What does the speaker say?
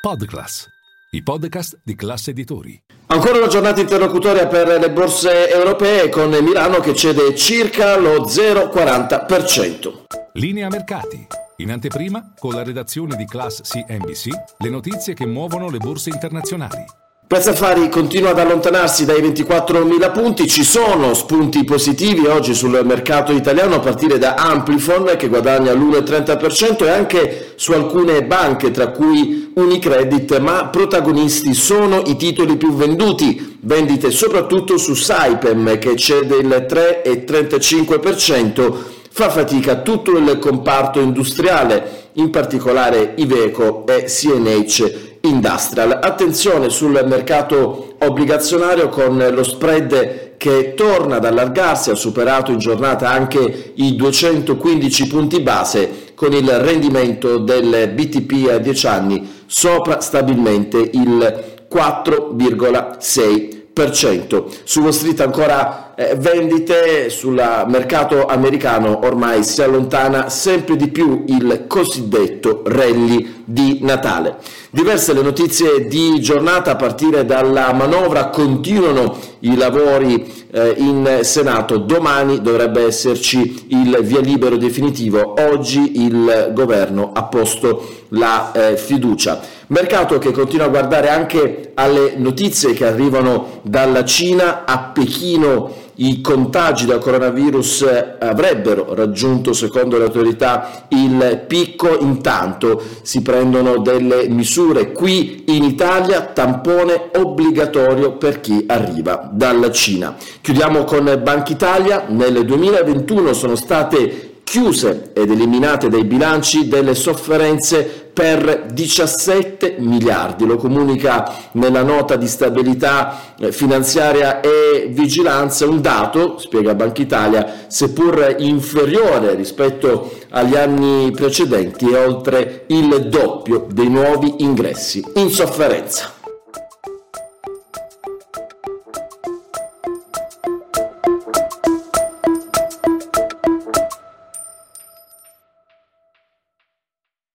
Podclass, i podcast di classe editori. Ancora una giornata interlocutoria per le borse europee con Milano che cede circa lo 0,40%. Linea mercati. In anteprima, con la redazione di Class CNBC, le notizie che muovono le borse internazionali. Piazza Affari continua ad allontanarsi dai 24.000 punti, ci sono spunti positivi oggi sul mercato italiano a partire da Amplifon che guadagna l'1,30% e anche su alcune banche tra cui Unicredit, ma protagonisti sono i titoli più venduti, vendite soprattutto su Saipem che cede il 3,35%, fa fatica tutto il comparto industriale, in particolare Iveco e CNH industrial. Attenzione sul mercato obbligazionario con lo spread che torna ad allargarsi, ha superato in giornata anche i 215 punti base con il rendimento del BTP a 10 anni sopra stabilmente il 4,6%. Su Wall Street ancora eh, vendite, sul mercato americano ormai si allontana sempre di più il cosiddetto rally di Natale. Diverse le notizie di giornata a partire dalla manovra, continuano i lavori eh, in Senato, domani dovrebbe esserci il via libero definitivo, oggi il governo ha posto la eh, fiducia. Mercato che continua a guardare anche alle notizie che arrivano dalla Cina a Pechino i contagi da coronavirus eh, avrebbero raggiunto, secondo le autorità, il picco. Intanto si prendono delle misure qui in Italia, tampone obbligatorio per chi arriva dalla Cina. Chiudiamo con Banca Italia. Nel 2021 sono state chiuse ed eliminate dai bilanci delle sofferenze per 17 miliardi. Lo comunica nella nota di stabilità eh, finanziaria e vigilanza un dato, spiega Banca Italia, seppur inferiore rispetto agli anni precedenti e oltre il doppio dei nuovi ingressi in sofferenza.